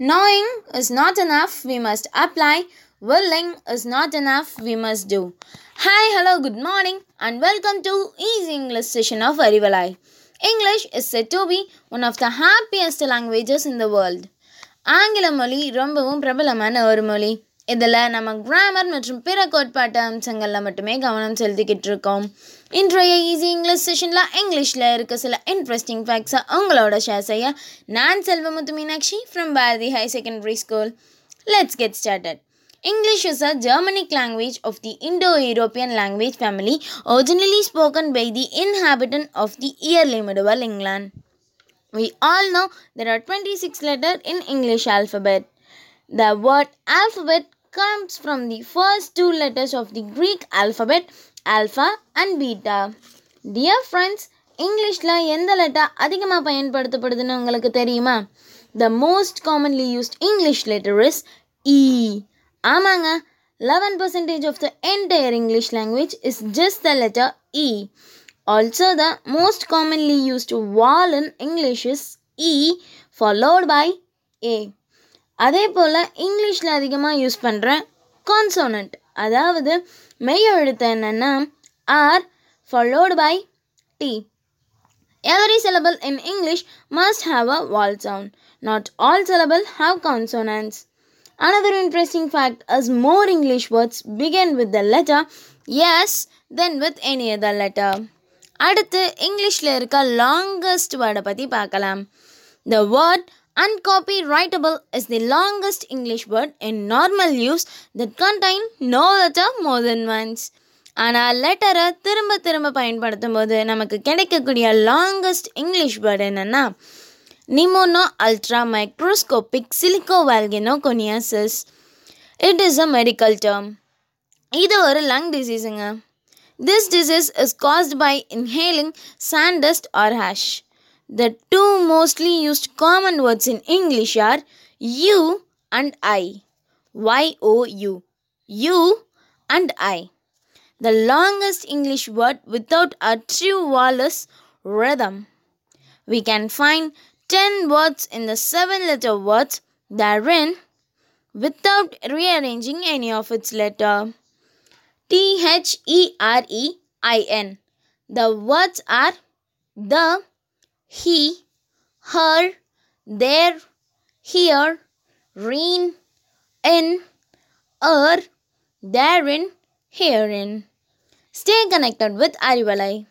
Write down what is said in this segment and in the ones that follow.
Knowing is not enough, we must apply. Willing is not enough, we must do. Hi, hello, good morning, and welcome to Easy English session of Arivalai. English is said to be one of the happiest languages in the world. ஆங்கில மொழி ரொம்பவும் பிரபலமான ஒரு மொழி இதில் நம்ம grammar மற்றும் பிற கோட்பாட்டு அம்சங்களில் மட்டுமே கவனம் செலுத்திக்கிட்டு இருக்கோம் இன்றைய ஈஸி இங்கிலீஷ் செஷனில் இங்கிலீஷில் இருக்க சில இன்ட்ரெஸ்டிங் ஃபேக்ட்ஸை உங்களோட ஷேர் செய்ய நான் Selvamuthu Meenakshi from Bharathi high secondary school let's get started English is a Germanic language of the Indo-European language family originally spoken by the inhabitant of the early medieval England. We all know there are 26 letters in English alphabet. The word alphabet comes from the first two letters of the Greek alphabet alpha and beta. Dear friends, இங்கிலீஷில் எந்த letter அதிகமாக பயன்படுத்தப்படுதுன்னு உங்களுக்கு தெரியுமா the most commonly used English letter is E ஆமாங்க eleven percentage of the entire English language is just the letter E also the most commonly used wall in English is E followed by A அதே போல் இங்கிலீஷில் அதிகமாக use பண்ணுற கான்சோனண்ட் அதாவது மெய் எழுத்து என்னென்னா are followed by T Every syllable in English must have a vowel sound. Not all syllables have consonants. Another interesting fact is more English words begin with the letter yes than with any other letter. அடுத்து இங்கிலீஷில் இருக்க longest வேர்டை பற்றி பார்க்கலாம் the word uncopyrightable is the longest English word in normal use that contain no letter more than once. ஆனால் லெட்டரை திரும்ப திரும்ப பயன்படுத்தும் போது நமக்கு கிடைக்கக்கூடிய லாங்கஸ்ட் இங்கிலீஷ் வேர்டு என்னென்னா நிமோனோ ultra microscopic சிலிக்கோவால்கினோ கொனியாசிஸ் it is a medical term இது ஒரு லங் டிசீஸுங்க this disease is caused by inhaling sand dust or ash the two mostly used common words in English are you and I. Y O U. You and I. The longest English word without a true vowel is rhythm. We can find 10 words in the 7 letter words therein without rearranging any of its letter. T H E R E I N. The words are the he, her, their, here, rein, in, er, therein, herein. Stay connected with Arivalai.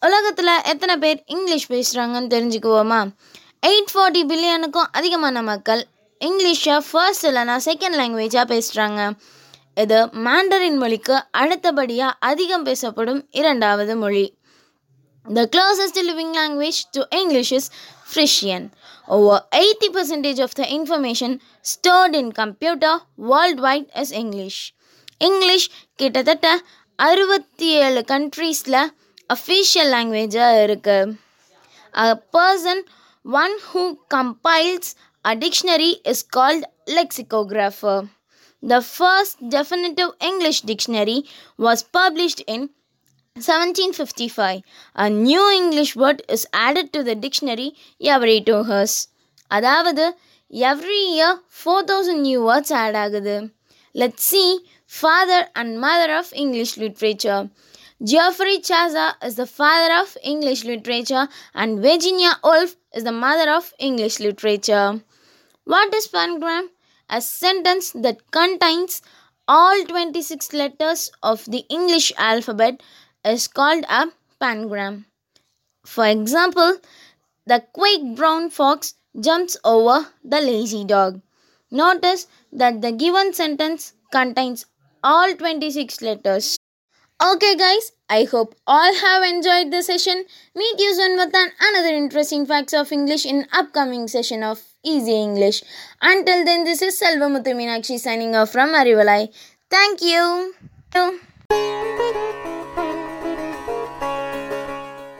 உலகத்தில் எத்தனை பேர் English பேசுகிறாங்கன்னு தெரிஞ்சுக்குவோமா? Eight forty பில்லியனுக்கும் அதிகமான மக்கள் இங்கிலீஷை first இல்லைனா செகண்ட் லாங்குவேஜாக பேசுகிறாங்க இது மாண்டரின் மொழிக்கு அடுத்தபடியாக அதிகம் பேசப்படும் இரண்டாவது மொழி. The closest living language to English is Frisian. Over 80% of the information stored in computer worldwide is English. English கிட்டத்தட்ட அறுபத்தி ஏழு கண்ட்ரீஸில் அஃபீஷியல் லாங்குவேஜாக இருக்குது a person one who கம்பைல்ஸ் a dictionary is called லெக்சிகோகிராஃபர் the first definitive English dictionary was published in 1755 a new english word is added to the dictionary every two years அதாவது every year four thousand new words add ஆகுது let see father and mother of English literature Geoffrey Chaucer is the father of English literature and Virginia ஓல்ஃப் is the mother of English literature what is pangram a sentence that contains all 26 letters of the english alphabet is called a pangram for example the quick brown fox jumps over the lazy dog notice that the given sentence contains all 26 letters Okay, guys, I hope all have enjoyed the session. Meet you soon with an another interesting facts of English in upcoming session of Easy English. Until then, this is Selva Meenakshi signing off from Arivalai. Thank you.